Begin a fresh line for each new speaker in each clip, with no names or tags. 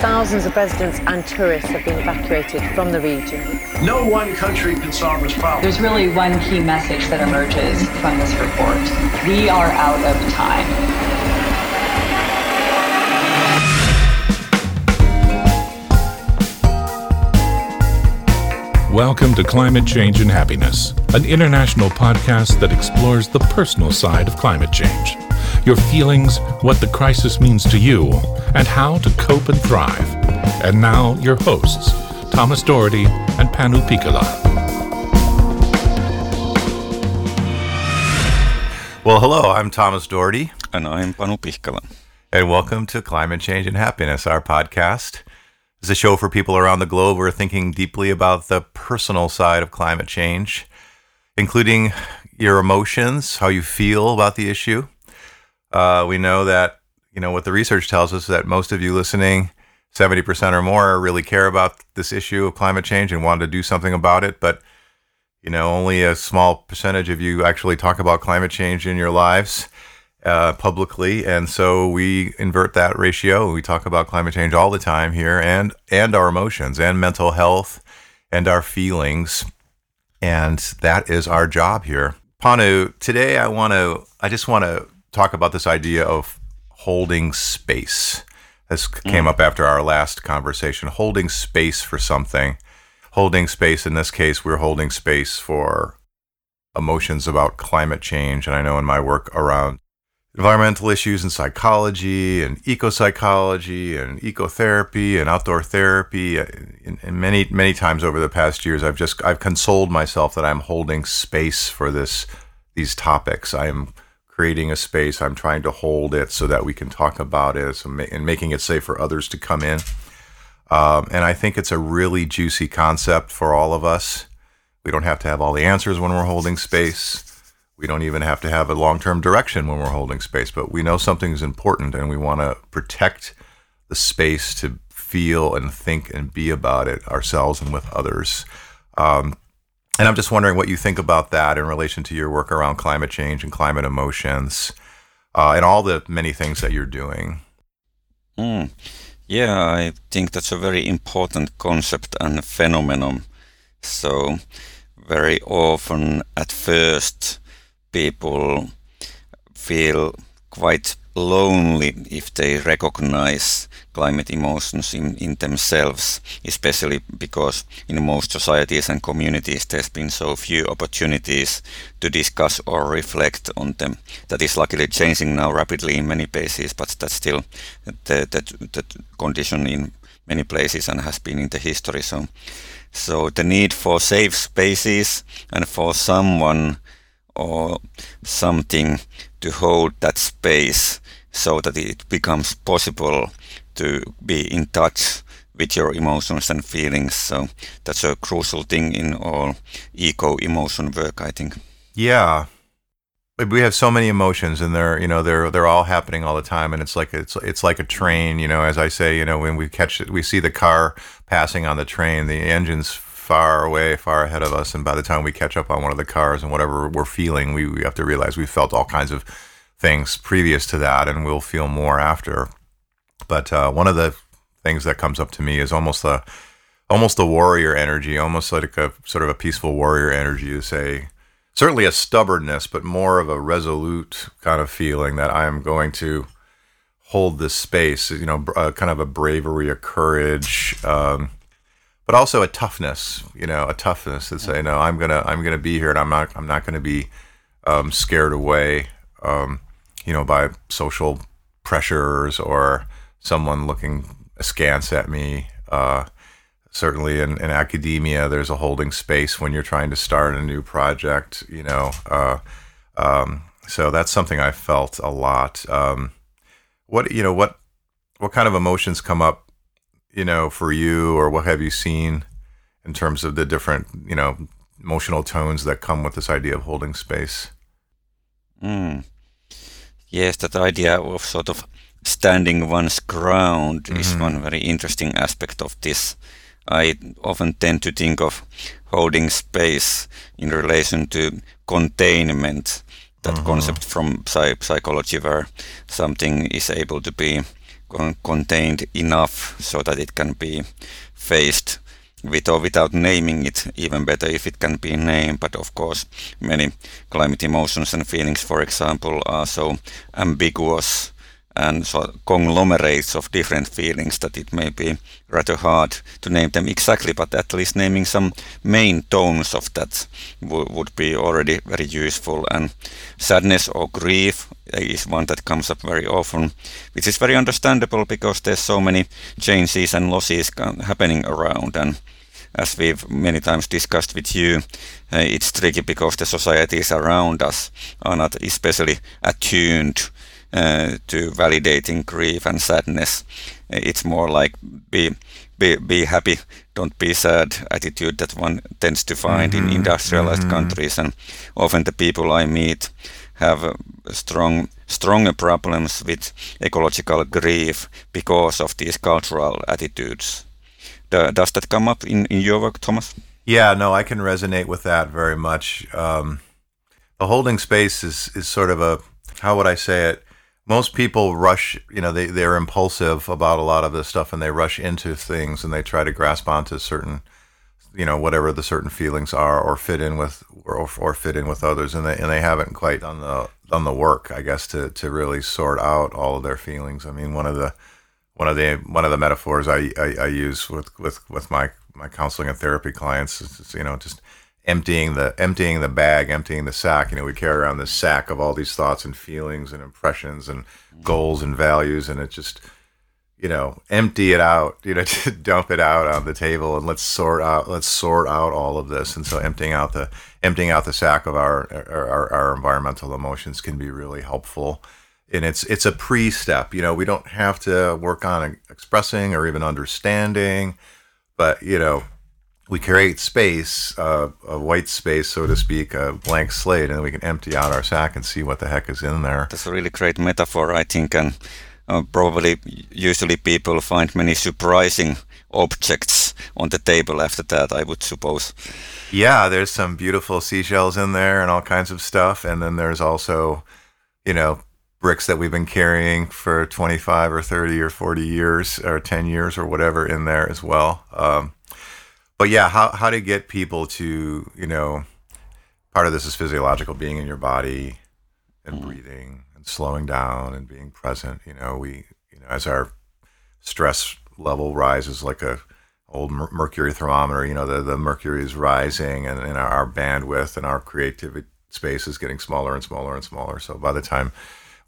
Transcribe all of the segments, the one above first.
Thousands of residents and tourists have been evacuated from the region.
No one country can solve this problem.
There's really one key message that emerges from this report. We are out of time.
Welcome to Climate Change and Happiness, an international podcast that explores the personal side of climate change your feelings, what the crisis means to you, and how to cope and thrive. And now, your hosts, Thomas Doherty and Panu Pihkala.
Well, hello, I'm Thomas Doherty.
And I'm Panu Pihkala.
And welcome to Climate Change and Happiness, our podcast. It's a show for people around the globe who are thinking deeply about the personal side of climate change, including your emotions, how you feel about the issue, uh, we know that, you know, what the research tells us is that most of you listening, 70% or more, really care about this issue of climate change and want to do something about it. But, you know, only a small percentage of you actually talk about climate change in your lives uh, publicly. And so we invert that ratio. We talk about climate change all the time here and, and our emotions and mental health and our feelings. And that is our job here. Panu, today I want to, I just want to talk about this idea of holding space. This came mm. up after our last conversation. Holding space for something. Holding space, in this case, we're holding space for emotions about climate change. And I know in my work around environmental issues and psychology and eco psychology and ecotherapy and outdoor therapy and, and, many many times over the past years i've just i've consoled myself that i'm holding space for this these topics i am creating a space. I'm trying to hold it so that we can talk about it and making it safe for others to come in. Um, and I think it's a really juicy concept for all of us. We don't have to have all the answers when we're holding space. We don't even have to have a long term direction when we're holding space, but we know something is important and we want to protect the space to feel and think and be about it ourselves and with others. Um, and I'm just wondering what you think about that in relation to your work around climate change and climate emotions uh, and all the many things that you're doing.
Mm. Yeah, I think that's a very important concept and phenomenon. So, very often at first, people feel quite lonely if they recognize climate emotions in, in themselves, especially because in most societies and communities there's been so few opportunities to discuss or reflect on them. That is luckily changing now rapidly in many places, but that's still the, the, the condition in many places and has been in the history. So, so the need for safe spaces and for someone or something to hold that space so that it becomes possible to be in touch with your emotions and feelings. So that's a crucial thing in all eco emotion work, I think.
Yeah. We have so many emotions and they're, you know, they're they're all happening all the time and it's like it's it's like a train, you know, as I say, you know, when we catch it, we see the car passing on the train, the engine's far away, far ahead of us and by the time we catch up on one of the cars and whatever we're feeling, we, we have to realize we felt all kinds of things previous to that, and we'll feel more after. But uh, one of the things that comes up to me is almost a almost a warrior energy, almost like a sort of a peaceful warrior energy to say, certainly a stubbornness, but more of a resolute kind of feeling that I am going to hold this space. You know, uh, kind of a bravery, a courage. Um, but also a toughness, you know, a toughness to say, no, I'm gonna, I'm gonna be here, and I'm not, I'm not gonna be um, scared away. Um, you know, by social pressures or someone looking askance at me. Uh, certainly in, in academia, there's a holding space when you're trying to start a new project, you know. Uh, um, so that's something I felt a lot. Um, what, you know, what, what kind of emotions come up, you know, for you or what have you seen in terms of the different, you know, emotional tones that come with this idea of holding space?
Mm. Yes, that idea of sort of standing one's ground mm-hmm. is one very interesting aspect of this. I often tend to think of holding space in relation to containment, that mm-hmm. concept from psych- psychology where something is able to be con- contained enough so that it can be faced with or without naming it, even better if it can be named. But of course, many climate emotions and feelings, for example, are so ambiguous and so conglomerates of different feelings that it may be rather hard to name them exactly, but at least naming some main tones of that would be already very useful. And sadness or grief is one that comes up very often, which is very understandable because there's so many changes and losses happening around. And as we've many times discussed with you, uh, it's tricky because the societies around us are not especially attuned to validating grief and sadness. It's more like be be be happy, don't be sad attitude that one tends to find mm-hmm. in industrialized mm-hmm. countries, and often the people I meet have uh, strong stronger problems with ecological grief because of these cultural attitudes. does that come up in, in your work, Thomas?
Yeah, no, I can resonate with that very much. Um, the holding space is is sort of a how would I say it? Most people rush you know they, they're impulsive about a lot of this stuff and they rush into things and they try to grasp onto certain you know whatever the certain feelings are or fit in with or, or fit in with others and they and they haven't quite done the done the work i guess to to really sort out all of their feelings. I mean one of the one of the one of the metaphors i i, I use with with with my my counseling and therapy clients is you know just emptying the emptying the bag, emptying the sack. You know, we carry around this sack of all these thoughts and feelings and impressions and goals and values, and it just you know empty it out. You know, to dump it out on the table and let's sort out let's sort out all of this. And so emptying out the emptying out the sack of our our, our environmental emotions can be really helpful. And it's it's a pre-step. You know, we don't have to work on expressing or even understanding, but you know we create space, uh, a white space, so to speak, a blank slate, and we can empty out our sack and see what the heck is in there.
That's a really great metaphor, I think, and uh, probably usually people find many surprising objects on the table after that, I would suppose.
Yeah, there's some beautiful seashells in there and all kinds of stuff, and then there's also, you know, bricks that we've been carrying for 25 or 30 or 40 years or 10 years or whatever in there as well. Um, but yeah, how how to get people to you know, part of this is physiological, being in your body and mm. breathing and slowing down and being present. You know, we you know as our stress level rises like a old mercury thermometer, you know, the, the mercury is rising and, and our bandwidth and our creativity space is getting smaller and smaller and smaller. So by the time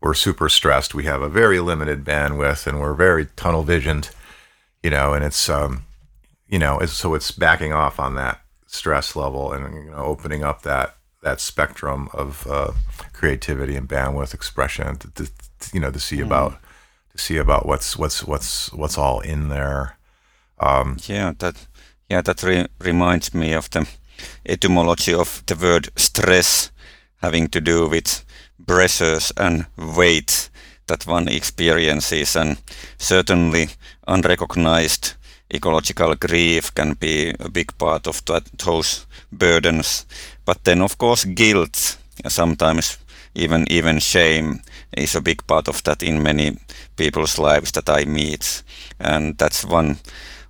we're super stressed, we have a very limited bandwidth and we're very tunnel visioned, you know, and it's um, you know, so it's backing off on that stress level and you know, opening up that that spectrum of uh, creativity and bandwidth expression to, to, to, you know to see mm. about to see about what's what's what's what's all in there.
Um, yeah, that yeah that re- reminds me of the etymology of the word stress having to do with pressures and weight that one experiences and certainly unrecognized ecological grief can be a big part of that, those burdens. But then, of course, guilt, sometimes even even shame, is a big part of that in many people's lives that I meet, and that's one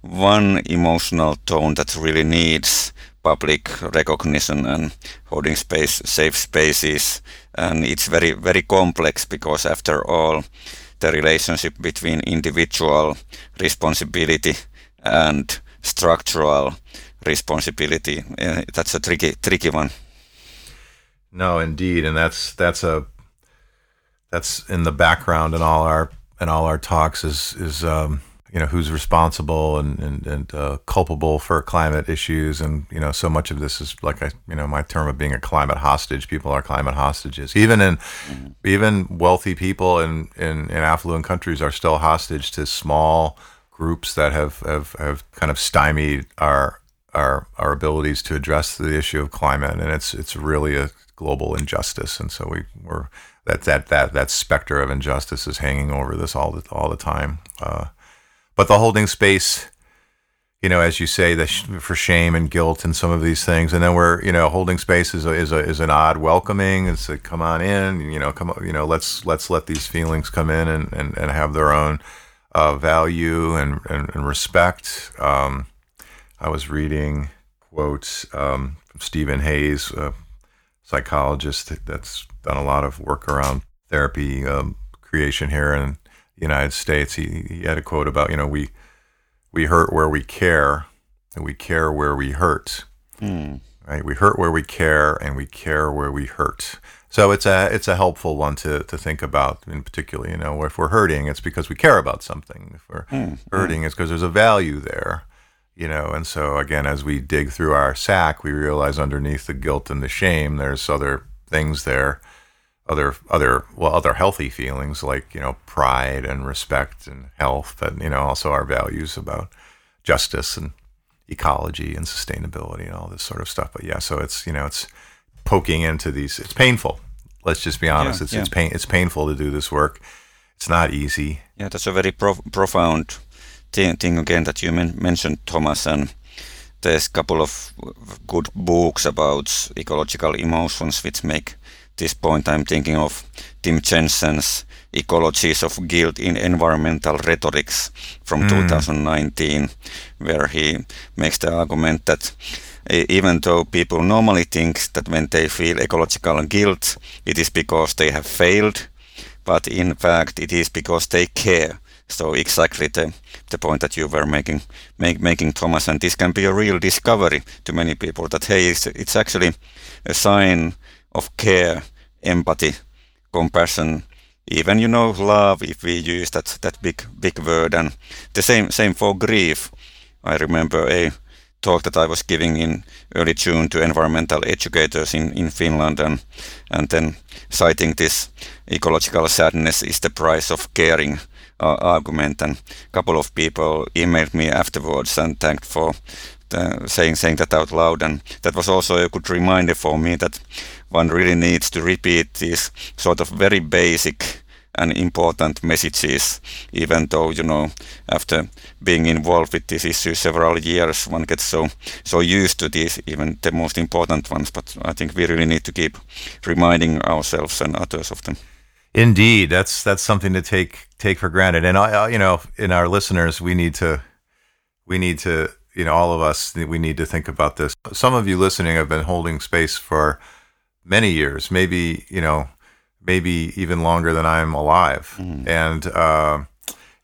one emotional tone that really needs public recognition and holding space, safe spaces, and it's very very complex because after all, the relationship between individual responsibility and structural responsibility. Uh, that's a tricky tricky one.
No, indeed, and that's that's a that's in the background in all our in all our talks is is um, you know who's responsible and and, and uh, culpable for climate issues, and you know so much of this is like I you know my term of being a climate hostage. People are climate hostages, even in mm-hmm. even wealthy people in, in in affluent countries are still hostage to small groups that have, have, have kind of stymied our, our, our abilities to address the issue of climate. And it's, it's really a global injustice. And so we, we're, that, that, that, that specter of injustice is hanging over this all the, all the time. Uh, but the holding space, you know, as you say, the sh- for shame and guilt and some of these things, and then we're, you know, holding space is a, is, a, is an odd welcoming. It's a come on in, you know, come, you know, let's let's let these feelings come in and, and, and have their own uh, value and, and, and respect. Um, I was reading quotes um, from Steven Hayes, a psychologist that's done a lot of work around therapy um, creation here in the United States. He, he had a quote about, you know, we, we hurt where we care and we care where we hurt.
Mm.
Right? We hurt where we care and we care where we hurt. So it's a it's a helpful one to, to think about in particular. You know, if we're hurting, it's because we care about something. If we're
Mm.
hurting, it's because there's a value there. You know, and so again, as we dig through our sack, we realize underneath the guilt and the shame, there's other things there, other other well, other healthy feelings like you know pride and respect and health, and you know also our values about justice and ecology and sustainability and all this sort of stuff. But yeah, so it's you know it's poking into these. It's painful. Let's just be honest.
Yeah,
it's
yeah.
it's pain. It's painful to do this work. It's not easy.
Yeah, that's a very prof- profound thing, thing again that you men- mentioned, Thomas. And there's a couple of good books about ecological emotions which make this point. I'm thinking of Tim Jensen's Ecologies of Guilt in Environmental Rhetorics from hmm. 2019, where he makes the argument that even though people normally think that when they feel ecological guilt, it is because they have failed but in fact it is because they care. So exactly the, the point that you were making, make, making Thomas, and this can be a real discovery to many people that hey, it's, it's actually a sign of care, empathy, compassion, even you know love if we use that that big big word, and the same same for grief. I remember a talk that I was giving in early June to environmental educators in, in Finland and, and then citing this ecological sadness is the price of caring uh, argument. And a couple of people emailed me afterwards and thanked for the, saying saying that out loud. And that was also a good reminder for me that one really needs to repeat these sort of very basic and important messages even though you know after being involved with this issue several years one gets so so used to these even the most important ones but i think we really need to keep reminding ourselves and others of them
Indeed, that's that's something to take take for granted. And I, I- you know, in our listeners, we need to we need to you know all of us we need to think about this. Some of you listening have been holding space for many years, maybe you know, maybe even longer than I'm alive, and uh,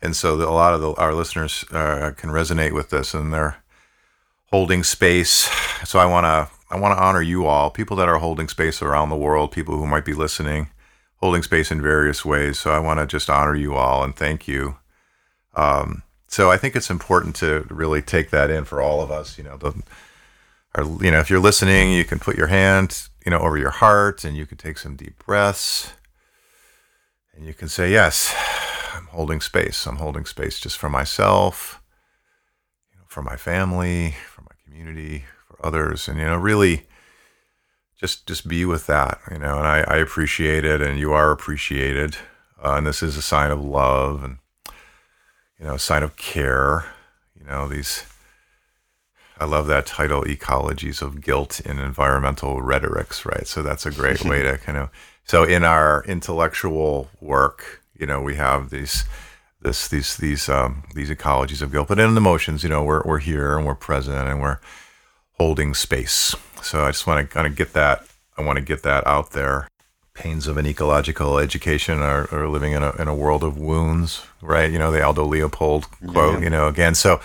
and so the, a lot of the, our listeners uh, can resonate with this, and they're holding space. So I want to I want to honor you all, people that are holding space around the world, people who might be listening, holding space in various ways. So I want to just honor you all and thank you. Um, so I think it's important to really take that in for all of us. You know, the, or, you know, if you're listening, you can put your hand, you know, over your heart, and you can take some deep breaths, and you can say, "Yes, I'm holding space. I'm holding space just for myself." you know, for my family, for my community, for others, and you know, really just just be with that, you know. And I, I appreciate it, and you are appreciated, uh, and this is a sign of love, and you know, a sign of care. You know, these. I love that title, "Ecologies of Guilt in Environmental Rhetorics." Right, so that's a great way to kind of. So in our intellectual work, you know, we have these this these these um, these ecologies of guilt, but in the emotions, you know, we're we're here and we're present and we're holding space. So I just want to kind of get that. I want to get that out there. Pains of an ecological education are, are living in a in a world of wounds, right? You know the Aldo Leopold quote. You know again. So,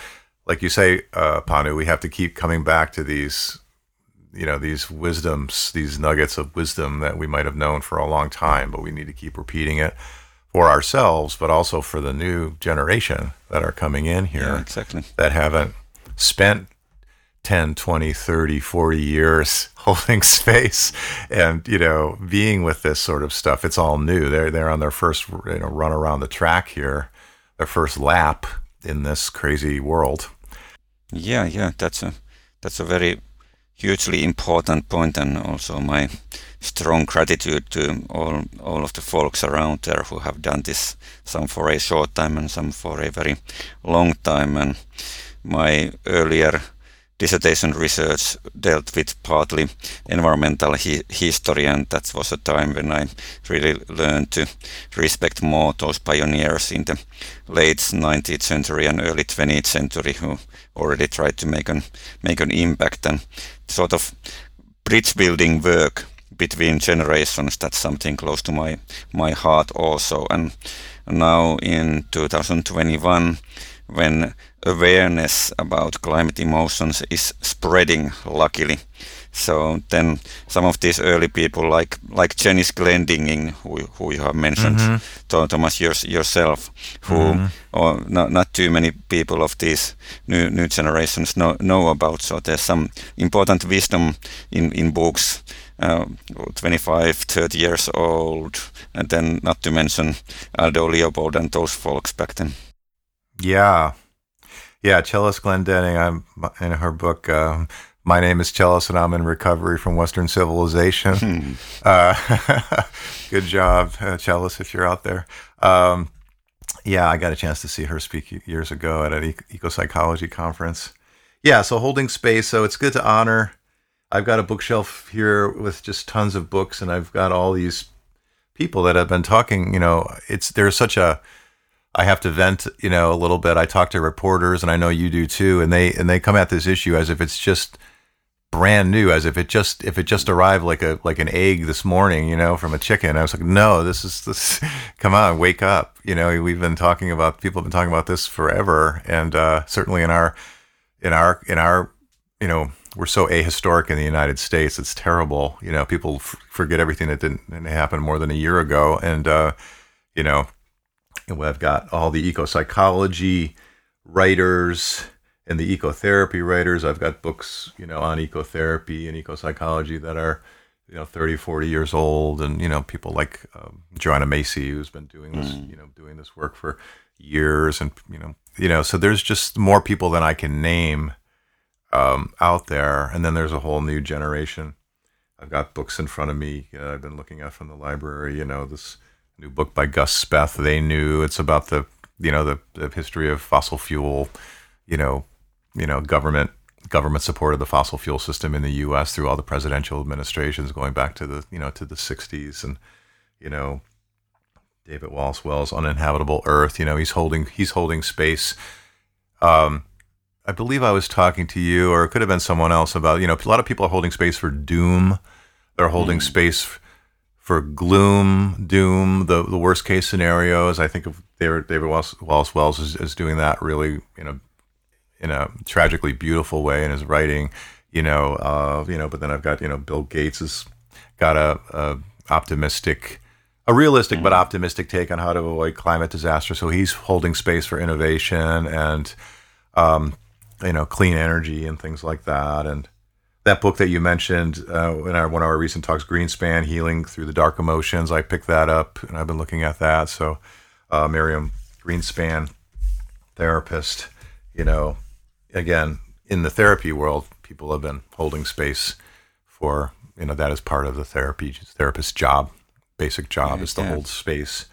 like you say, uh, Panu, we have to keep coming back to these, you know, these wisdoms, these nuggets of wisdom that we might have known for a long time, but we need to keep repeating it for ourselves, but also for the new generation that are coming in here
yeah exactly.
that haven't spent 10 20 30 40 years holding space and you know being with this sort of stuff. It's all new. They're they're on their first you know run around the track here their first lap in this crazy world
Yeah, yeah, that's a that's a very hugely important point, and also my strong gratitude to all all of the folks around there who have done this, some for a short time and some for a very long time. And my earlier dissertation research dealt with partly environmental hi- history, and that was a time when I really learned to respect more those pioneers in the late 19th century and early 20th century who already tried to make an make an impact and sort of bridge building work between generations. That's something close to my my heart also. And now in 2021, when awareness about climate emotions is spreading, luckily. So then some of these early people, like like Chellis Glendinning, who, who you have mentioned, mm-hmm. Thomas yours, yourself, who mm-hmm. or not, not too many people of these new new generations know know about. So there's some important wisdom in in books uh, 25, 30 years old, and then not to mention Aldo Leopold and those folks back then.
Yeah. Yeah, Chellis Glendinning, I'm in her book, um, My Name is Chellis and I'm in Recovery from Western Civilization. Hmm. uh, good job, uh, if you're out there. Um, yeah, I got a chance to see her speak years ago at an eco psychology conference. Yeah, so holding space. So it's good to honor I've got a bookshelf here with just tons of books, and I've got all these people that have been talking. You know, it's there's such a I have to vent, you know, a little bit. I talk to reporters, and I know you do too, and they and they come at this issue as if it's just brand new, as if it just if it just arrived like a like an egg this morning, you know, from a chicken. I was like, no, this is this. Come on, wake up. You know, we've been talking about people have been talking about this forever, and uh, certainly in our in our in our you know we're so ahistoric in the United States. It's terrible. You know, people f- forget everything that didn't, happen more than a year ago. And, uh, you know, I've got all the eco psychology writers and the ecotherapy writers. I've got books, you know, on ecotherapy and eco psychology that are, you know, 30, 40 years old. And, you know, people like um, Joanna Macy, who's been doing this, mm. you know, doing this work for years. And, you know, you know, so there's just more people than I can name um, out there. And then there's a whole new generation. I've got books in front of me. Uh, I've been looking at from the library. You know, this new book by Gus Speth. They knew it's about the you know the, the history of fossil fuel. You know, you know government government support of the fossil fuel system in the U.S. through all the presidential administrations going back to the you know to the 60s and you know David Wallace Wells Uninhabitable Earth. You know he's holding he's holding space. Um, I believe I was talking to you, or it could have been someone else about, you know, a lot of people are holding space for doom. They're holding mm. space for gloom, doom, the, the worst case scenarios. I think of David, David Wallace, Wallace Wells is, is doing that really in a, in a tragically beautiful way in his writing, you know, uh, you know, but then I've got, you know, Bill Gates has got a, a optimistic, a realistic mm. but optimistic take on how to avoid climate disaster. So he's holding space for innovation and, um, you know, clean energy and things like that. And that book that you mentioned uh, in our, one of our recent talks, Greenspan, Healing Through the Dark Emotions, I picked that up and I've been looking at that. So, uh, Miriam Greenspan, therapist, you know, again, in the therapy world, people have been holding space for, you know, that is part of the therapy therapist's job. Basic job yeah, is to yeah. hold space.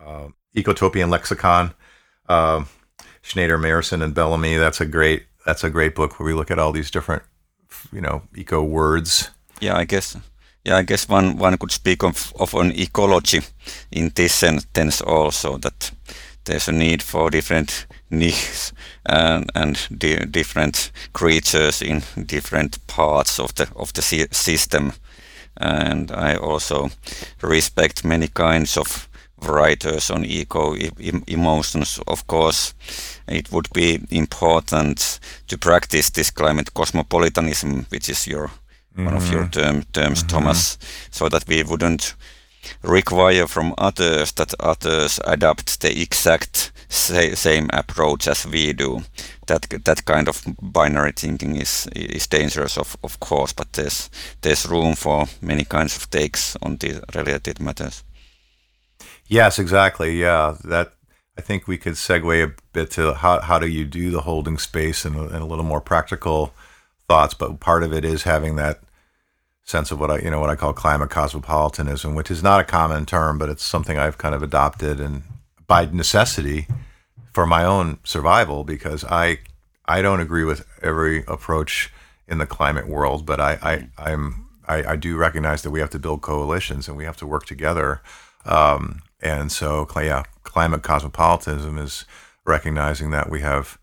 Uh, Ecotopian Lexicon. Um, Schneider, Mayerson, and Bellamy. That's a great that's a great book where we look at all these different, you know, eco words.
Yeah, I guess. Yeah, I guess one one could speak of of an ecology in this sense also that there's a need for different niches and, and di different creatures in different parts of the of the system. And I also respect many kinds of writers on eco emotions. Of course, it would be important to practice this climate cosmopolitanism, which is your mm-hmm. one of your mm-hmm. term, terms, mm-hmm. Thomas, so that we wouldn't require from others that others adopt the exact sa- same approach as we do. That that kind of binary thinking is is dangerous, of of course, but there's there's room for many kinds of takes on the related matters.
Yes, exactly. Yeah, that I think we could segue a bit to how how do you do the holding space and, and a little more practical thoughts. But part of it is having that sense of what I you know what I call climate cosmopolitanism, which is not a common term, but it's something I've kind of adopted and by necessity for my own survival because I I don't agree with every approach in the climate world, but I, I I'm I, I do recognize that we have to build coalitions and we have to work together. Um, and so, yeah, climate cosmopolitanism is recognizing that we have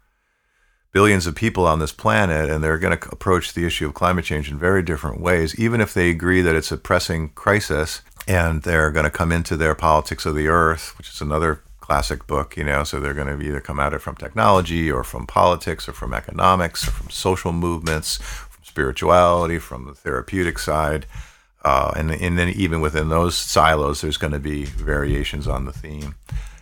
billions of people on this planet and they're going to approach the issue of climate change in very different ways, even if they agree that it's a pressing crisis and they're going to come into their politics of the earth, which is another classic book, you know, so they're going to either come at it from technology or from politics or from economics or from social movements, from spirituality, from the therapeutic side. Uh, and, and then even within those silos, there's going to be variations on the theme,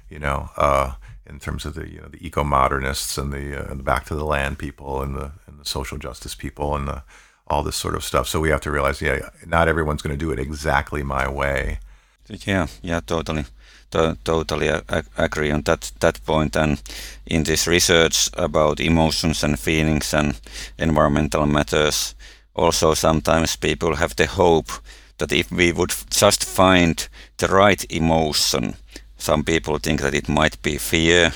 you know. Uh, in terms of the you know the eco modernists and the uh, and the back to the land people and the and the social justice people and the all this sort of stuff. So we have to realize, yeah, not everyone's going to do it exactly my way.
Yeah, yeah, totally, to- totally agree on that that point. And in this research about emotions and feelings and environmental matters, also sometimes people have the hope that if we would just find the right emotion some people think that it might be fear,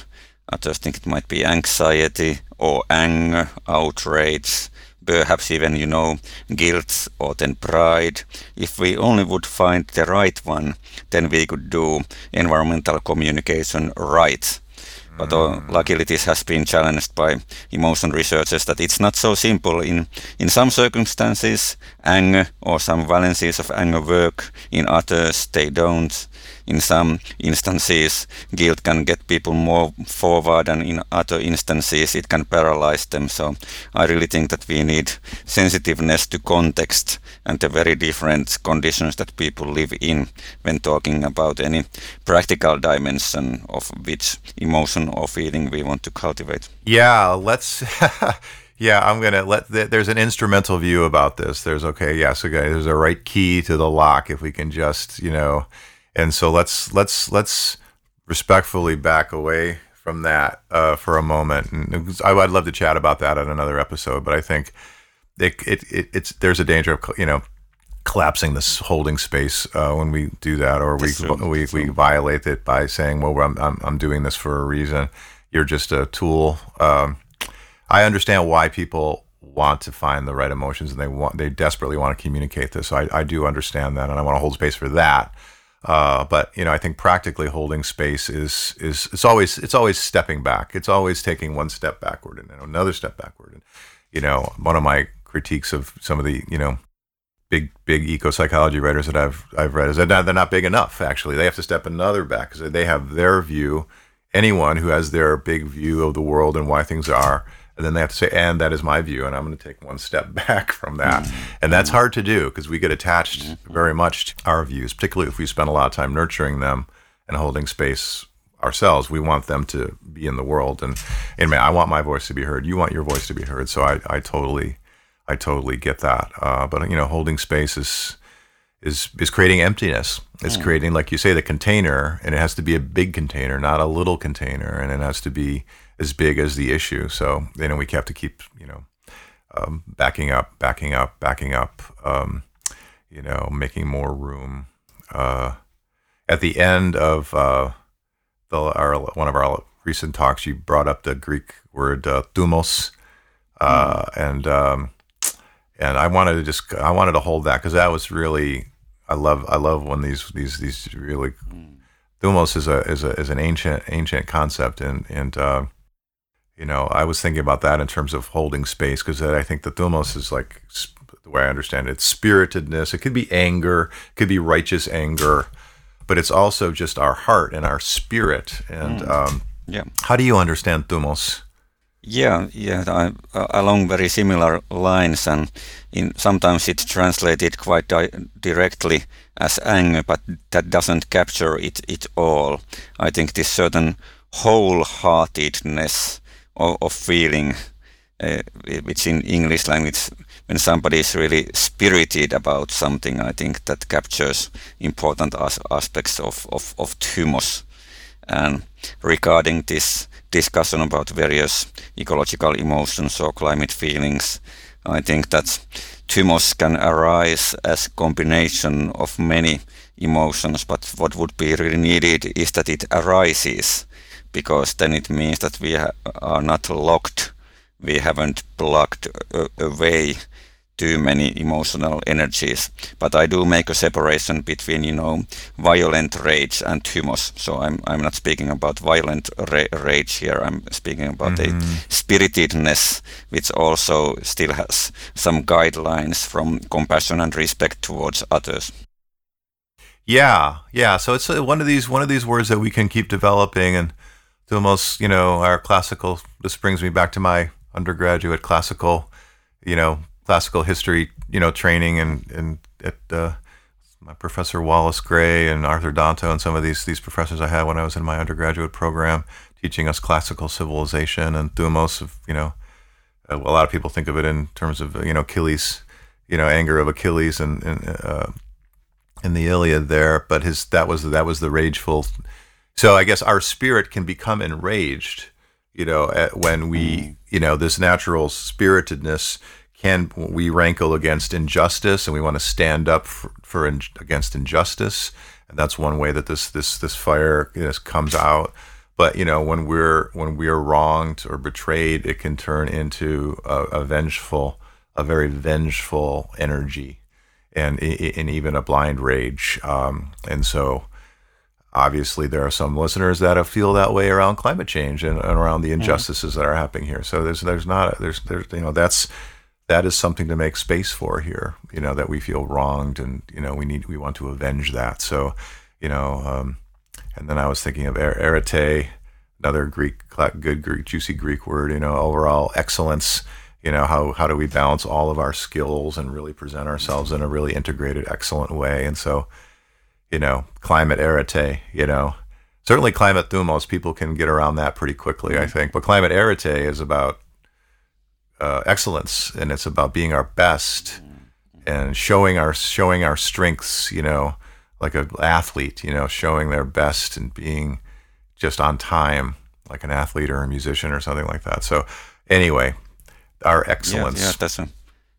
others think it might be anxiety or anger, outrage, perhaps even, you know, guilt or then pride. If we only would find the right one, then we could do environmental communication right. But uh, luckily, this has been challenged by emotion researchers that it's not so simple. In in some circumstances, anger or some valencies of anger work. In others, they don't in some instances, guilt can get people more forward, and in other instances, it can paralyze them. So I really think that we need sensitiveness to context and the very different conditions that people live in when talking about any practical dimension of which emotion or feeling we want to cultivate.
Yeah, let's. Yeah, I'm gonna let. there's an instrumental view about this. There's okay, yes, okay. There's a right key to the lock if we can just, you know, and so let's let's let's respectfully back away from that uh, for a moment. And I, would love to chat about that in another episode, but I think it, it, it it's there's a danger of you know collapsing this holding space uh, when we do that, or we we, we violate it by saying, "Well, I'm, I'm I'm doing this for a reason." You're just a tool. Um, I understand why people want to find the right emotions and they want they desperately want to communicate this. So I, I do understand that, and I want to hold space for that. Uh, but you know, I think practically holding space is is it's always it's always stepping back. It's always taking one step backward and another step backward. And you know, one of my critiques of some of the you know big big eco psychology writers that I've I've read is that they're not big enough. Actually, they have to step another back because they have their view. Anyone who has their big view of the world and why things are and then they have to say, and that is my view, and I'm going to take one step back from that. Mm-hmm. And that's hard to do because we get attached mm-hmm. very much to our views, particularly if we spend a lot of time nurturing them and holding space ourselves. We want them to be in the world, and and man, I want my voice to be heard. You want your voice to be heard. So I, I totally, I totally get that. Uh, but you know, holding space is is is creating emptiness. It's mm. creating, like you say, the container, and it has to be a big container, not a little container, and it has to be as big as the issue. So you know we have to keep you know um, backing up, backing up, backing up. Um, you know, making more room. Uh, at the end of uh, the our one of our recent talks, you brought up the Greek word uh, thumos, uh, mm. and um, and I wanted to just I wanted to hold that because that was really I love I love when these these these really mm. thumos is a is a is an ancient ancient concept and and uh, you know, I was thinking about that in terms of holding space because I think the thumos is like the way I understand it, it's spiritedness. It could be anger, it could be righteous anger, but it's also just our heart and our spirit. And mm. um, yeah, how do you understand thumos?
Yeah, yeah, I, uh, along very similar lines, and in sometimes it's translated quite di- directly as anger, but that doesn't capture it it all. I think this certain wholeheartedness of, of feeling, uh, which in English language, when somebody is really spirited about something, I think that captures important as aspects of, of, of thumos. And regarding this discussion about various ecological emotions or climate feelings, I think that thumos can arise as combination of many emotions, but what would be really needed is that it arises because then it means that we are not locked we haven't plugged away too many emotional energies. But I do make a separation between, you know, violent rage and thumos. So I'm I'm not speaking about violent ra- rage here. I'm speaking about mm-hmm. a spiritedness, which also still has some guidelines from compassion and respect towards others.
Yeah, yeah. So it's uh, one of these one of these words that we can keep developing and to almost, you know, our classical. This brings me back to my undergraduate classical, you know, classical history, you know, training and and at uh, my professor Wallace Gray and Arthur Danto and some of these these professors I had when I was in my undergraduate program, teaching us classical civilization and thumos of you know, a lot of people think of it in terms of you know Achilles, you know, anger of Achilles and and uh, in the Iliad there, but his that was that was the rageful. So I guess our spirit can become enraged, you know, when we you know this natural spiritedness can we rankle against injustice and we want to stand up for, for in, against injustice. And that's one way that this this this fire you know, comes out. But you know when we're when we're wronged or betrayed it can turn into a, a vengeful a very vengeful energy and and even a blind rage. Um, and so obviously there are some listeners that feel that way around climate change and, and around the injustices mm. that are happening here so there's there's not there's there's you know that's that is something to make space for here. You know that we feel wronged, and you know we need we want to avenge that. So, you know, um, and then I was thinking of er- arete, another Greek, good Greek, juicy Greek word. You know, overall excellence. You know how how do we balance all of our skills and really present ourselves in a really integrated, excellent way? And so, you know, climate arete. You know, certainly climate thumos. People can get around that pretty quickly, I think. But climate arete is about uh, excellence, and it's about being our best and showing our showing our strengths. You know, like an athlete. You know, showing their best and being just on time, like an athlete or a musician or something like that. So, anyway, our excellence.
Yeah, yeah that's a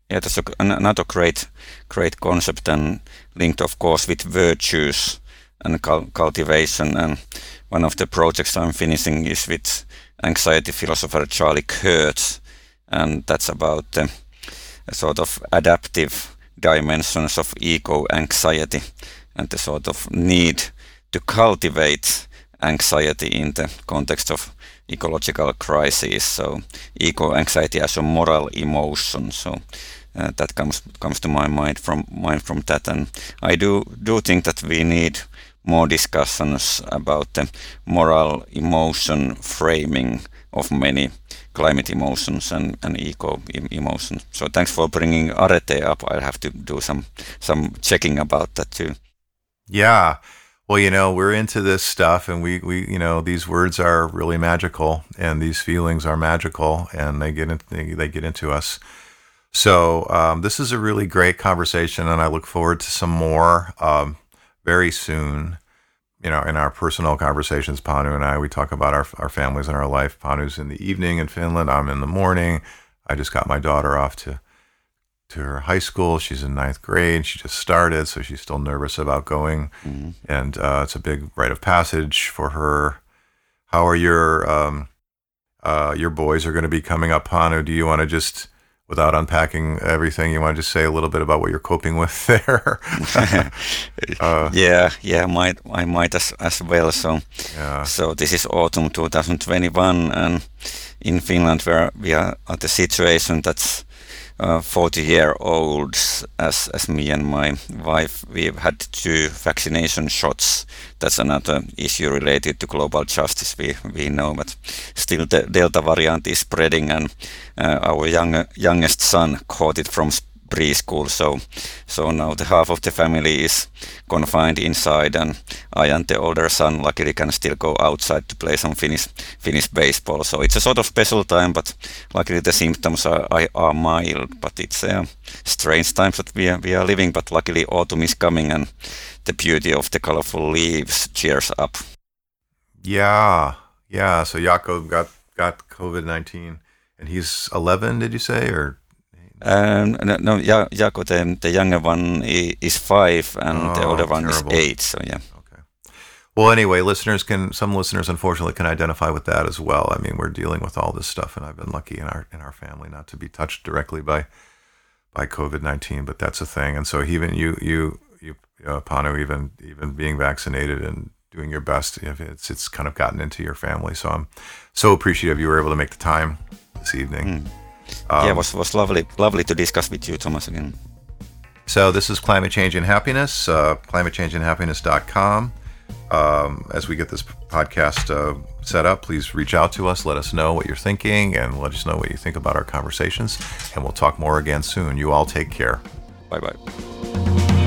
yeah, that's a, another great great concept and linked, of course, with virtues and cultivation. And one of the projects I'm finishing is with anxiety philosopher Charlie Kurth and that's about the sort of adaptive dimensions of eco anxiety and the sort of need to cultivate anxiety in the context of ecological crisis. So eco anxiety as a moral emotion. So uh, that comes comes to my mind from mind from that, and I do do think that we need more discussions about the moral emotion framing of many climate emotions and, and eco emotions. So thanks for bringing Arete up. I'll have to do some some checking about that too.
Yeah. Well, you know, we're into this stuff and we, we you know, these words are really magical and these feelings are magical and they get in, they, they get into us. So um, this is a really great conversation and I look forward to some more um, very soon you know, in our personal conversations, Panu and I, we talk about our, our families and our life. Panu's in the evening in Finland. I'm in the morning. I just got my daughter off to to her high school. She's in ninth grade. She just started, so she's still nervous about going. Mm-hmm. And uh, it's a big rite of passage for her. How are your um, uh, your boys are going to be coming up, Panu? Do you want to just without unpacking everything, you want to just say a little bit about what you're coping with there?
uh, yeah, yeah, might I might as, as well. So, yeah. so this is autumn 2021, and in Finland, where we are at the situation that's uh, 40 year olds as, as me and my wife we've had two vaccination shots. That's another issue related to global justice we, we know but still the delta variant is spreading and uh, our young, youngest son caught it from preschool. So, so now the half of the family is confined inside, and I and the older son luckily can still go outside to play some Finnish Finnish baseball. So it's a sort of special time, but luckily the symptoms are are mild. But it's a strange times that we are, we are living. But luckily autumn is coming, and the beauty of the colorful leaves cheers up.
Yeah, yeah. So Jakob got got COVID nineteen, and he's eleven. Did you say or?
Um, no, no Jaco, the, the younger one is five and oh, the older one terrible. is eight. So yeah.
Okay. Well, anyway, listeners can some listeners unfortunately can identify with that as well. I mean, we're dealing with all this stuff, and I've been lucky in our in our family not to be touched directly by by COVID nineteen, but that's a thing. And so even you you you uh, Panu, even even being vaccinated and doing your best, it's it's kind of gotten into your family. So I'm so appreciative you were able to make the time this evening.
Yeah, it was was lovely lovely to discuss with you, Thomas, again.
So this is Climate Change and Happiness, uh, climatechangeandhappiness.com. Um, as we get this podcast uh, set up, please reach out to us. Let us know what you're thinking and let us know what you think about our conversations. And we'll talk more again soon. You all take care.
Bye bye.